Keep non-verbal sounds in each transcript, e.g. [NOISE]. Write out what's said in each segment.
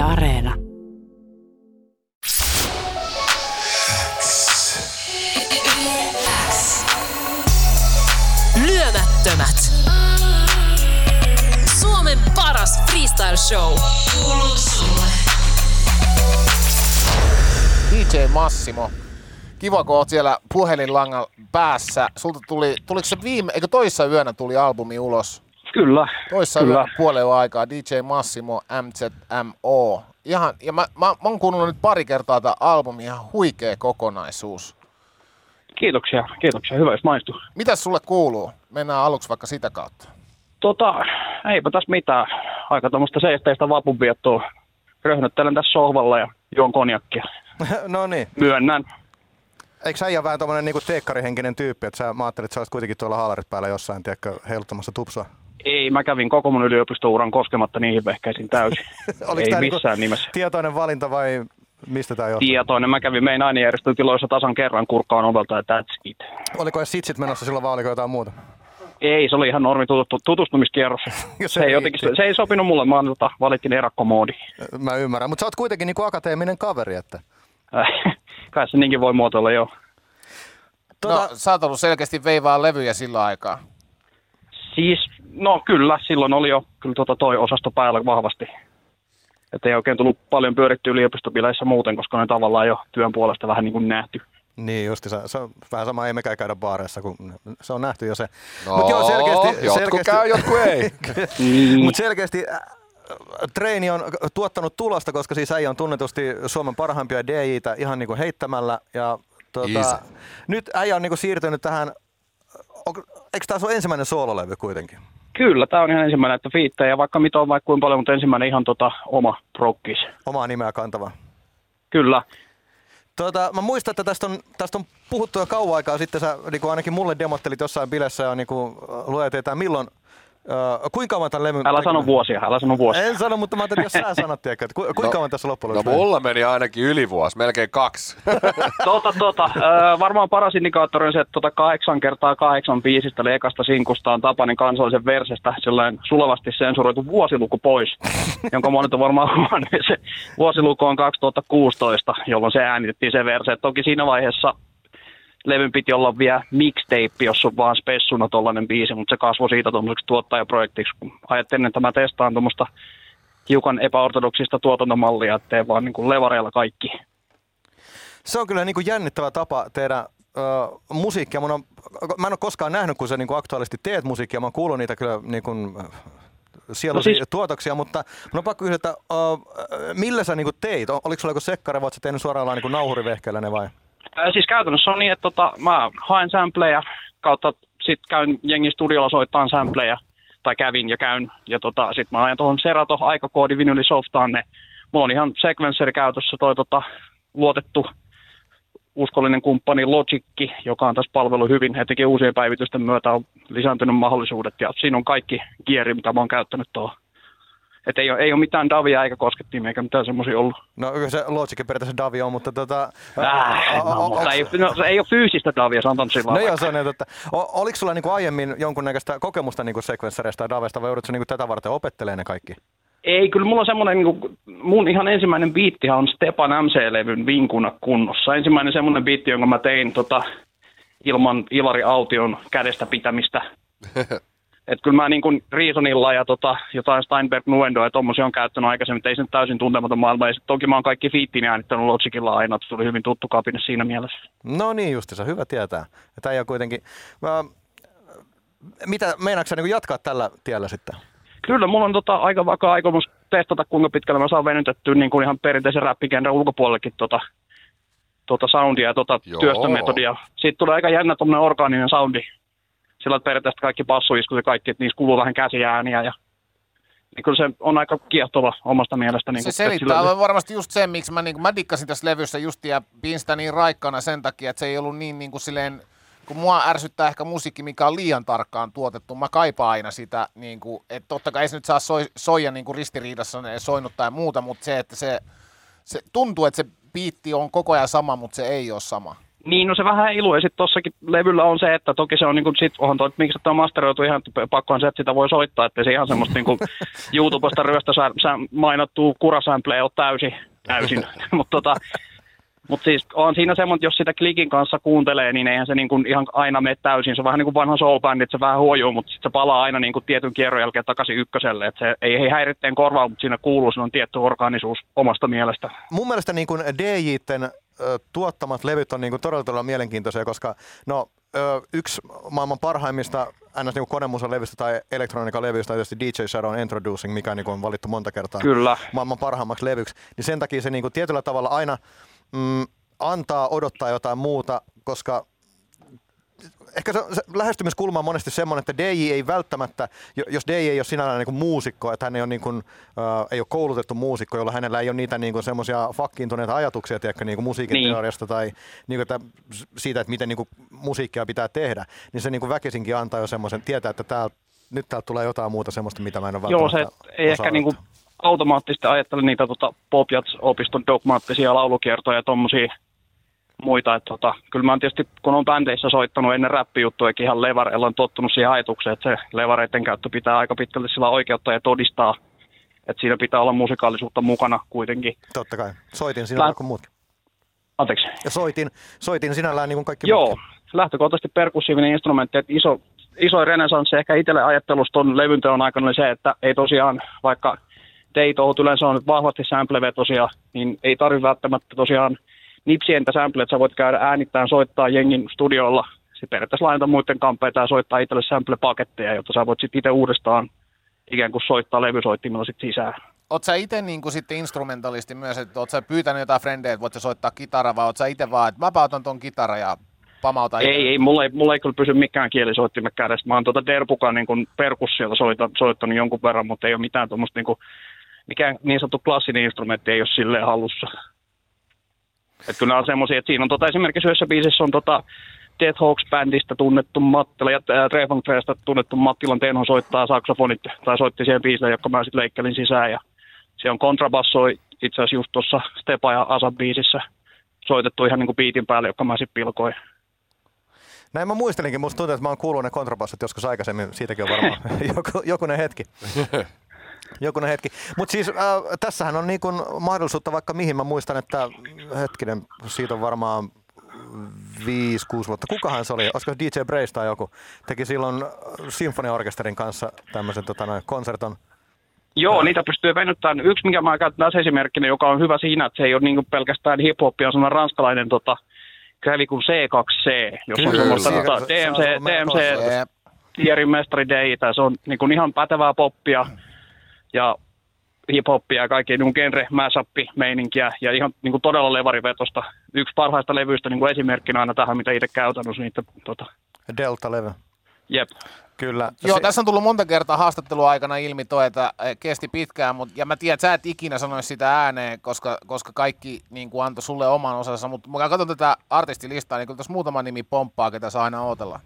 Yle Areena. Lyömättömät. Suomen paras freestyle show. Kuuluu sulle. DJ Massimo. Kiva, kun oot siellä puhelinlangan päässä. Sulta tuli, tuliko se viime, eikö toissa yönä tuli albumi ulos? Kyllä, Toissa Kyllä. puolen aikaa DJ Massimo MZMO. Ihan, ja mä, mä, mä oon kuunnellut nyt pari kertaa tätä albumia, ihan huikea kokonaisuus. kiitoksia, kiitoksia, hyvä jos maistuu. Mitäs sulle kuuluu? Mennään aluksi vaikka sitä kautta. Tota, eipä tässä mitään. Aika tuommoista seesteistä vapunviettoa. Röhnöttelen tässä sohvalla ja juon konjakkia. [LAUGHS] no niin. Myönnän. Eikö sä ihan vähän tommonen niinku teekkarihenkinen tyyppi, että sä, mä ajattelin, että sä olisit kuitenkin tuolla haalarit päällä jossain, tiedätkö, heiluttamassa tupsua? Ei, mä kävin koko mun yliopistouran koskematta niihin vehkeisiin täysin. [LAUGHS] Oliko Ei tää missään niinku nimessä. tietoinen valinta vai mistä tää johtuu? Tietoinen. Mä kävin meidän ainejärjestötiloissa tasan kerran kurkkaan ovelta ja that's it. Oliko edes sitsit menossa silloin vai oliko jotain muuta? Ei, se oli ihan normi tutustu, tutustumiskierros. [LAUGHS] Se Se ei, jotenkin, se ei sopinut mulle, mä tota, valittiin erakkomoodi. Mä ymmärrän, mutta sä oot kuitenkin niinku akateeminen kaveri, että... [LAUGHS] Kai se niinkin voi muotoilla, joo. Tota... No, sä oot ollut selkeästi veivaa levyjä sillä aikaa. Siis, no kyllä, silloin oli jo kyllä tota toi osasto päällä vahvasti. Että ei oikein tullut paljon pyöritty yliopistobileissä muuten, koska ne tavallaan jo työn puolesta vähän niin kuin nähty. Niin justi, se, se on vähän sama, ei mekään käydä baareissa, kun se on nähty jo se. No, Mut jotkut käy, jotkut ei. [LAUGHS] Mutta selkeästi äh, treeni on tuottanut tulosta, koska siis äijä on tunnetusti Suomen parhaimpia DJitä ihan niinku heittämällä. Ja tuota, nyt äijä on niinku siirtynyt tähän, eikö tämä ole ensimmäinen soololevy kuitenkin? Kyllä, tämä on ihan ensimmäinen, että fiittejä, vaikka mitä on vaikka kuinka paljon, mutta ensimmäinen ihan tota oma prokkis. Omaa nimeä kantava. Kyllä. Tuota, mä muistan, että tästä on, tästä on puhuttu jo kauan aikaa sitten. Sä niin kuin ainakin mulle demottelit jossain bilessä ja niin kuin, luetetään milloin, äh, kuinka kauan tämän levyn... Älä sano vuosia, älä sano vuosia. En sano, mutta mä ajattelin, että jos sä [LAUGHS] sanot, tiedätkö, että ku, kuinka No- kauan tässä loppujen No mulla meni ainakin yli vuosi, melkein kaksi. [LAUGHS] Tota, tota, äh, varmaan paras indikaattori on se, että tota kahdeksan kertaa kahdeksan biisistä, eli ekasta sinkusta on Tapanin kansallisen versestä sellainen sulavasti sensuroitu vuosiluku pois, [LAUGHS] jonka monet on varmaan huomannut. Se vuosiluku on 2016, jolloin se äänitettiin se verse. Et Toki siinä vaiheessa levyn piti olla vielä mixtape, jos on vaan spessuna tollainen biisi, mutta se kasvoi siitä tuommoiseksi tuottajaprojektiksi, kun ajattelin, että mä testaan tuommoista hiukan epäortodoksista tuotantomallia, ettei vaan niin kuin levareilla kaikki. Se on kyllä niin kuin jännittävä tapa tehdä ö, musiikkia. Mun on, mä en ole koskaan nähnyt, kun sä niin kuin aktuaalisesti teet musiikkia. Mä oon kuullut niitä kyllä niin kuin, sielusi No siis- tuotoksia, mutta mun on pakko kysyä, että ö, millä sä niin kuin teit? Oliko sulla joku sekkari vai oot sä tehnyt suoraan niin kuin nauhurivehkeellä ne vai? Ää, Siis käytännössä on niin, että tota, mä haen sampleja kautta sit käyn jengin studiolla soittaa sampleja tai kävin ja käyn ja tota, sit mä ajan tuohon Serato aikakoodi vinylisoftaan ne. Mulla on ihan sequenceri käytössä toi tota, luotettu uskollinen kumppani Logicki, joka on tässä palvelu hyvin, etenkin uusien päivitysten myötä on lisääntynyt mahdollisuudet ja siinä on kaikki kieri, mitä mä oon käyttänyt tuohon. Et ei, ole, ei ole mitään davia eikä koskettimia eikä mitään semmoisia ollut. No kyllä se Logicin periaatteessa Davi on, mutta tota... Äh, no, o- mutta ei, no, se ei ole fyysistä davia, sanotaan sillä No joo, se on niin, että o- oliko sulla niinku aiemmin jonkunnäköistä kokemusta niinku sequencereista ja davesta vai joudutko niinku tätä varten opettelemaan ne kaikki? Ei, kyllä mulla on semmoinen, niin kuin, mun ihan ensimmäinen biittihan on Stepan MC-levyn vinkuna kunnossa. Ensimmäinen semmoinen biitti, jonka mä tein tota, ilman Ilari Aution kädestä pitämistä. [LAUGHS] Et kyllä mä niin kuin Reasonilla ja tota, jotain Steinberg Nuendoa ja tommosia on käyttänyt aikaisemmin, että ei se nyt täysin tuntematon maailma. Ja sit toki mä oon kaikki fiittini äänittänyt Logicilla aina, että se tuli hyvin tuttu kapine siinä mielessä. No niin justiinsa, hyvä tietää. Tämä ei ole kuitenkin... Mä, mitä, meinaatko sä niinku jatkaa tällä tiellä sitten? Kyllä, mulla on tota, aika vakaa aikomus testata, kuinka pitkälle mä saan venytettyä niin kuin ihan perinteisen räppikenren ulkopuolellekin tota, tota soundia ja tota Joo. työstömetodia. Siitä tulee aika jännä tuommoinen orgaaninen soundi. Sillä että periaatteessa kaikki bassoiskut ja kaikki, että niissä kuuluu vähän käsiääniä ja niin kyllä se on aika kiehtova omasta mielestä. Niin Se kuin, selittää sillä- varmasti just sen, miksi mä, niin mä dikkasin tässä levyssä just ja pidin sitä niin raikkana sen takia, että se ei ollut niin, niin kuin silleen, kun mua ärsyttää ehkä musiikki, mikä on liian tarkkaan tuotettu. Mä kaipaan aina sitä, niin kuin, että totta kai ei se nyt saa soi, soija niin kuin ristiriidassa ne soinut tai muuta, mutta se, että se, se tuntuu, että se biitti on koko ajan sama, mutta se ei ole sama. Niin, no se vähän heilu, ja sitten tossakin levyllä on se, että toki se on niinku, sit onhan toi, miksi tämä masteroitu ihan pakkohan se, että sitä voi soittaa, että se ihan semmoista niinku [LAUGHS] YouTubesta ryöstä mainottuu kurasample ole täysin, [LAUGHS] [LAUGHS] täysin. mutta tota, mutta siis on siinä semmoinen, jos sitä klikin kanssa kuuntelee, niin eihän se niinku ihan aina mene täysin. Se on vähän niin kuin vanha soul band, että se vähän huojuu, mutta sitten se palaa aina niinku tietyn kierron jälkeen takaisin ykköselle. Et se ei, ei häiritteen korvaa, mutta siinä kuuluu on tietty organisuus omasta mielestä. Mun mielestä niin kuin DJten tuottamat levyt on niin kuin todella, todella mielenkiintoisia, koska no, yksi maailman parhaimmista ns. Niin konemusan levystä tai elektroniikan levystä on tietysti DJ Shadow Introducing, mikä niin kuin on valittu monta kertaa Kyllä. maailman parhaimmaksi levyksi. Niin sen takia se niin kuin tietyllä tavalla aina mm, antaa odottaa jotain muuta, koska ehkä se, se lähestymiskulma on monesti semmoinen, että DJ ei välttämättä, jos DJ ei ole sinällään niin kuin muusikko, että hän ei ole, niin kuin, äh, ei ole koulutettu muusikko, jolla hänellä ei ole niitä niin kuin semmoisia fakkiintuneita ajatuksia tiedätkö, niin kuin musiikin niin. teoriasta tai niin kuin, että siitä, että miten niin kuin, musiikkia pitää tehdä, niin se niin kuin väkisinkin antaa jo semmoisen, tietää, että täällä, nyt täältä tulee jotain muuta semmoista, mitä mä en ole Joo, se ei ehkä niin kuin automaattisesti ajattele niitä tota, Popjats-opiston dogmaattisia laulukiertoja ja tuommoisia muita. Että tota, kyllä mä oon tietysti, kun on bändeissä soittanut ennen räppijuttujakin ihan levareilla, on tottunut siihen ajatukseen, että se levareiden käyttö pitää aika pitkälti sillä oikeutta ja todistaa, että siinä pitää olla musikaalisuutta mukana kuitenkin. Totta kai. Soitin sinällään Lä- kuin muutkin. Anteeksi. Ja soitin, soitin sinällään niin kuin kaikki Joo, muutkin. lähtökohtaisesti perkussiivinen instrumentti, että iso, iso renesanssi ehkä itselle ajattelusta on levynteon aikana oli se, että ei tosiaan, vaikka teitout yleensä on vahvasti samplevetosia, niin ei tarvitse välttämättä tosiaan nipsientä sample, että sä voit käydä äänittämään, soittaa jengin studiolla, se periaatteessa lainata muiden kampeita ja soittaa itselle sample-paketteja, jotta sä voit sitten itse uudestaan ikään kuin soittaa levysoittimella sit sisään. Oot sä itse niin sitten instrumentalisti myös, että oot sä pyytänyt jotain frendejä, että voit sä soittaa kitaraa, vai oot sä itse vaan, että mä otan ton kitara ja pamauta Ei, ei, mulla ei, mulla ei kyllä pysy mikään kielisoittimen kädessä. Mä oon tuota Derpukan niin perkussiota soittanut, soittanut jonkun verran, mutta ei ole mitään tuommoista niin kuin, mikään niin sanottu klassinen instrumentti ei ole silleen hallussa. Et kyllä on semmoisia, että siinä on tota, esimerkiksi yhdessä biisissä on tota, Death Hawks-bändistä tunnettu Mattila ja Trevon tunnettu Mattilan Tenho soittaa saksofonit, tai soitti siihen biisille, joka mä sitten leikkelin sisään. Ja se on kontrabasso itse asiassa just tuossa Stepa ja Asa biisissä soitettu ihan niin kuin biitin päälle, joka mä sitten pilkoin. Näin mä muistelinkin, musta tuntuu, että mä oon kuullut ne kontrabassot joskus aikaisemmin, siitäkin on varmaan [LAUGHS] joku, jokunen hetki. [LAUGHS] Jokunen hetki. Mutta siis äh, tässähän on niin kun mahdollisuutta vaikka mihin. Mä muistan, että hetkinen, siitä on varmaan 5-6 vuotta. Kukahan se oli? Olisiko DJ Brace tai joku? Teki silloin sinfoniaorkesterin kanssa tämmöisen tota, noin, konserton. Joo, niitä pystyy venyttämään. Yksi, mikä mä käytän tässä esimerkkinä, joka on hyvä siinä, että se ei ole niin pelkästään hip-hopia, on sellainen ranskalainen tota, kävi kuin C2C, jos on semmoista tota, DMC, DMC, Thierry Mestari Day, se on niin kuin ihan pätevää poppia ja hip-hoppia ja kaikkea niin genre mashup meininkiä ja ihan niin kuin todella levarivetosta. Yksi parhaista levyistä niin kuin esimerkkinä aina tähän, mitä itse käytän, on niitä, tota... Delta-levy. Jep. Kyllä. Joo, se... tässä on tullut monta kertaa haastattelua aikana ilmi toi, että eh, kesti pitkään, mutta, ja mä tiedän, että sä et ikinä sanoisi sitä ääneen, koska, koska kaikki niin kuin antoi sulle oman osansa, mutta mä katson tätä artistilistaa, niin kyllä tässä muutama nimi pomppaa, ketä saa aina ootella.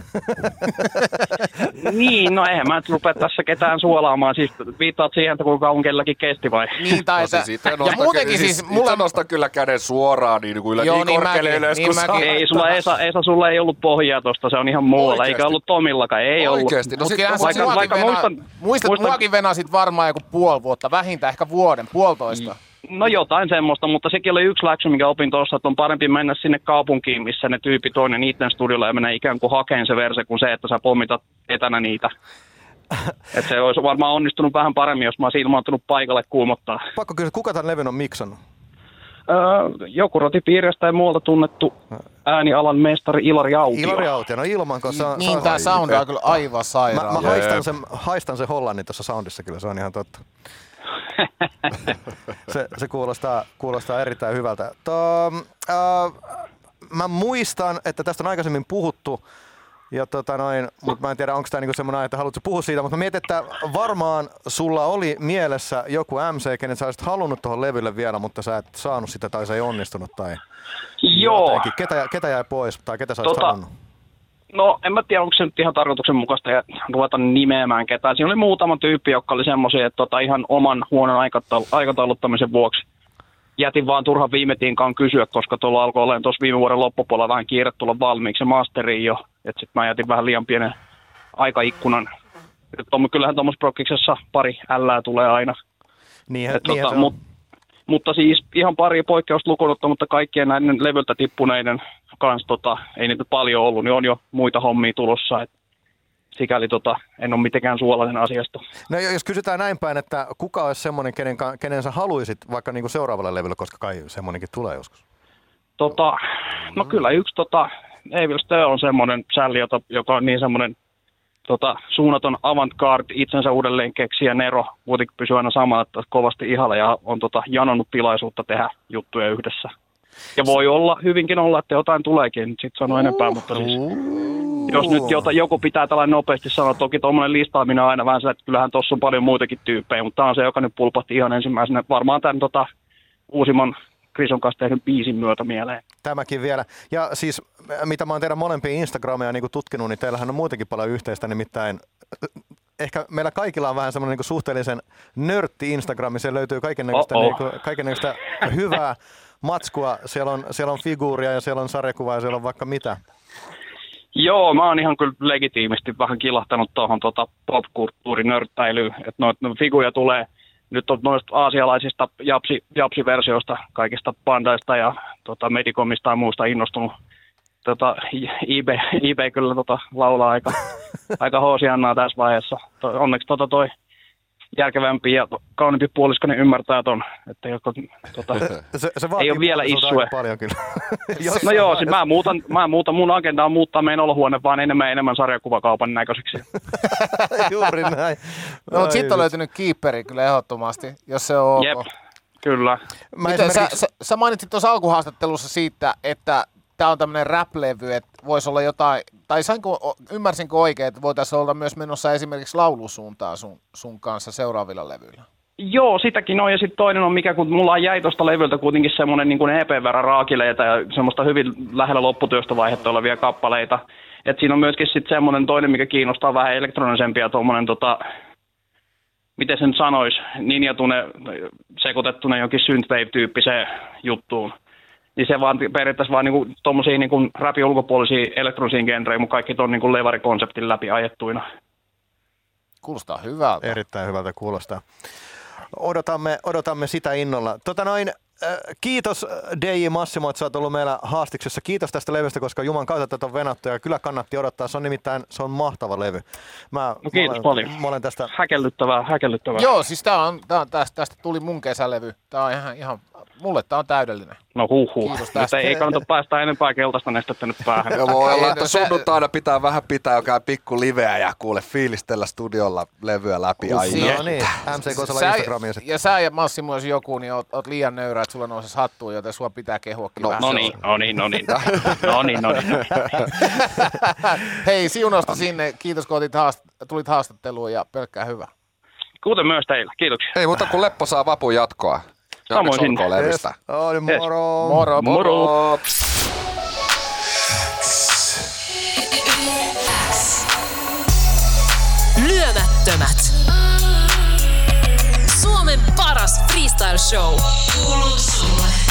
[LAUGHS] niin, no eihän mä nyt rupea tässä ketään suolaamaan. Siis viittaat siihen, että kuinka on kelläkin kesti vai? Niin, tai no, siis ja muutenkin siis... siis mulla... nostaa kyllä käden suoraan niin kuin Joo, niin, niin korkealle ylös, niin mäkin. Ei, sulla Esa, Esa, sulla ei ollut pohjaa tosta, se on ihan muualla. Oikeasti. Eikä ollut Tomillakaan, ei Oikeasti. ollut. No, sit, vaikka, vaikka vena, muistan, muistat, muistan, muakin venasit varmaan joku puoli vuotta, vähintään ehkä vuoden, puolitoista. Mm. No jotain semmoista, mutta sekin oli yksi läksy, mikä opin tuossa, että on parempi mennä sinne kaupunkiin, missä ne tyypit on ja niiden studiolla ja mennä ikään kuin hakeen se verse kuin se, että sä pommitat etänä niitä. [LAUGHS] Et se olisi varmaan onnistunut vähän paremmin, jos mä olisin ilmaantunut paikalle kuumottaa. Pakko kysyä, kuka tämän levyn on miksannut? Öö, joku rotipiiristä ja muualta tunnettu äänialan mestari Ilari Autio. Ilari Autio, no ilman, kun sa- Niin, sa- tämä sound on kyllä aivan sairaan. Mä, mä haistan, sen, haistan sen Hollannin tuossa soundissa kyllä, se on ihan totta se, se kuulostaa, kuulostaa erittäin hyvältä. To, äh, mä muistan, että tästä on aikaisemmin puhuttu, ja tota noin, mutta mä en tiedä, onko tämä niinku semmoinen, että haluatko puhua siitä, mutta mä mietin, että varmaan sulla oli mielessä joku MC, kenen sä olisit halunnut tuohon levylle vielä, mutta sä et saanut sitä tai se ei onnistunut tai Joo. Ketä, ketä jäi pois tai ketä sä olisit tota, halunnut? No en mä tiedä, onko se nyt ihan tarkoituksenmukaista ja ruveta nimeämään ketään. Siinä oli muutama tyyppi, joka oli semmoisia, että tota, ihan oman huonon aikatauluttamisen vuoksi jätin vaan turhan viime tinkaan kysyä, koska tuolla alkoi olemaan tuossa viime vuoden loppupuolella vähän kiire tulla valmiiksi masteriin jo. Että sitten mä jätin vähän liian pienen aikaikkunan. Tom, kyllähän tuommoisessa prokkiksessa pari ällää tulee aina. Niinhän, Et niinhän tota, mut, mutta siis ihan pari poikkeusta lukunutta, mutta kaikkien näiden levyltä tippuneiden kanssa tota, ei niitä paljon ollut, niin on jo muita hommia tulossa. Et sikäli tota, en ole mitenkään suolainen asiasta. No jos kysytään näin päin, että kuka olisi semmoinen, kenen, kenen sä haluaisit vaikka niinku seuraavalle levylle, koska kai semmoinenkin tulee joskus. Tota, no kyllä yksi tota, Evil Stö on semmoinen sälli, jota, joka on niin semmoinen tota, suunnaton avantgarde, itsensä uudelleen keksiä Nero, kuitenkin pysyy aina sama, että kovasti ihalla ja on tota, janonnut tilaisuutta tehdä juttuja yhdessä. Ja voi olla, hyvinkin olla, että jotain tuleekin, nyt sit sano enempää, mutta siis, jos nyt jota, joku pitää tällainen nopeasti sanoa, toki tuommoinen listaaminen on aina vähän se, että kyllähän tuossa on paljon muitakin tyyppejä, mutta tämä on se, joka nyt pulpahti ihan ensimmäisenä, varmaan tämän tota, uusimman Krison kanssa tehdyn biisin myötä mieleen. Tämäkin vielä. Ja siis mitä mä oon teidän molempia Instagramia niin tutkinut, niin teillähän on muutenkin paljon yhteistä, nimittäin äh, ehkä meillä kaikilla on vähän semmoinen niin suhteellisen nörtti Instagrami, siellä löytyy kaikennäköistä, Oh-oh. niin kuin, kaikennäköistä hyvää [LAUGHS] matskua, siellä on, siellä on figuuria ja siellä on sarjakuvaa ja siellä on vaikka mitä. Joo, mä oon ihan kyllä legitiimisti vähän kilahtanut tuohon tota popkulttuurinörttäilyyn, että noita no, figuja tulee nyt on noista aasialaisista japsi, japsiversioista, kaikista bandaista ja tota, Medicomista ja muusta innostunut. Tota, eBay, eBay kyllä tota, laulaa aika, [LAUGHS] aika hoosiannaa tässä vaiheessa. To, onneksi tota toi järkevämpi ja kauniimpi puoliskonen ymmärtää ton, että joku, tota, Se, se vaatii ole vielä issue. paljon kyllä. [LAUGHS] No joo, siis mä muutan, mä muutan, mun agenda on muuttaa meidän olohuone vaan enemmän ja enemmän sarjakuvakaupan näköiseksi. [LAUGHS] Juuri näin. No, mutta Ai sitten on löytynyt keeperi kyllä ehdottomasti, jos se on ok. Jep, kyllä. Mä Miten, sä, esimerkiksi- sä, sä mainitsit tuossa alkuhaastattelussa siitä, että tämä on tämmöinen rap-levy, että voisi olla jotain, tai sainko, ymmärsinkö oikein, että voitaisiin olla myös menossa esimerkiksi laulusuuntaan sun, sun kanssa seuraavilla levyillä? Joo, sitäkin on. Ja sitten toinen on, mikä kun mulla jäi tuosta levyltä kuitenkin semmoinen niin EPn verran raakileita ja semmoista hyvin lähellä lopputyöstä vaihetta olevia kappaleita. Et siinä on myöskin sitten semmoinen toinen, mikä kiinnostaa vähän elektronisempia, tuommoinen tota, miten sen sanois, ninjatune sekoitettuna jonkin synthwave-tyyppiseen juttuun. Niin se vaan periaatteessa vaan niinku, tommosia niinku rapin ulkopuolisia elektronisia genrejä, mutta kaikki ton niinku levarikonseptin läpi ajettuina. Kuulostaa hyvältä. Erittäin hyvältä kuulostaa. Odotamme, odotamme sitä innolla. Tota noin, kiitos DJ Massimo, että sä oot ollut meillä haastiksessa. Kiitos tästä levystä, koska Juman kautta tätä on venattu ja kyllä kannatti odottaa. Se on nimittäin se on mahtava levy. Mä, No kiitos mä olen, paljon. Mä olen tästä Häkellyttävää, häkellyttävää. Joo, siis tää on, tää on tästä, tästä tuli mun kesälevy. Tää on ihan, ihan mulle tää on täydellinen. No huh huh. Kiitos Nyt tästä. ei kannata päästä enempää keltaista nestettä nyt päähän. Ja voi olla, että no sunnuntaina pitää vähän pitää jotain pikku liveä ja kuule fiilistellä studiolla levyä läpi. Ai No niin, MC Kosala Sä- Instagramia sitten. Ja sä ja Massimo, jos joku, niin oot, oot liian nöyrä, että sulla nousisi hattuun, joten sua pitää kehuakin No, vähän. No niin, no niin, [LAUGHS] no niin. No niin, no [LAUGHS] niin. Hei, siunausta sinne. Kiitos, kun otit haast- tulit haastatteluun ja pelkkää hyvä. Kuten myös teillä. Kiitoksia. Ei muuta kuin Leppo saa vapun jatkoa. Ja Samoin sinne. levystä. Oli moro. Moro, moro. Moro. Lyömättömät. Suomen paras freestyle show. Kuuluu sulle.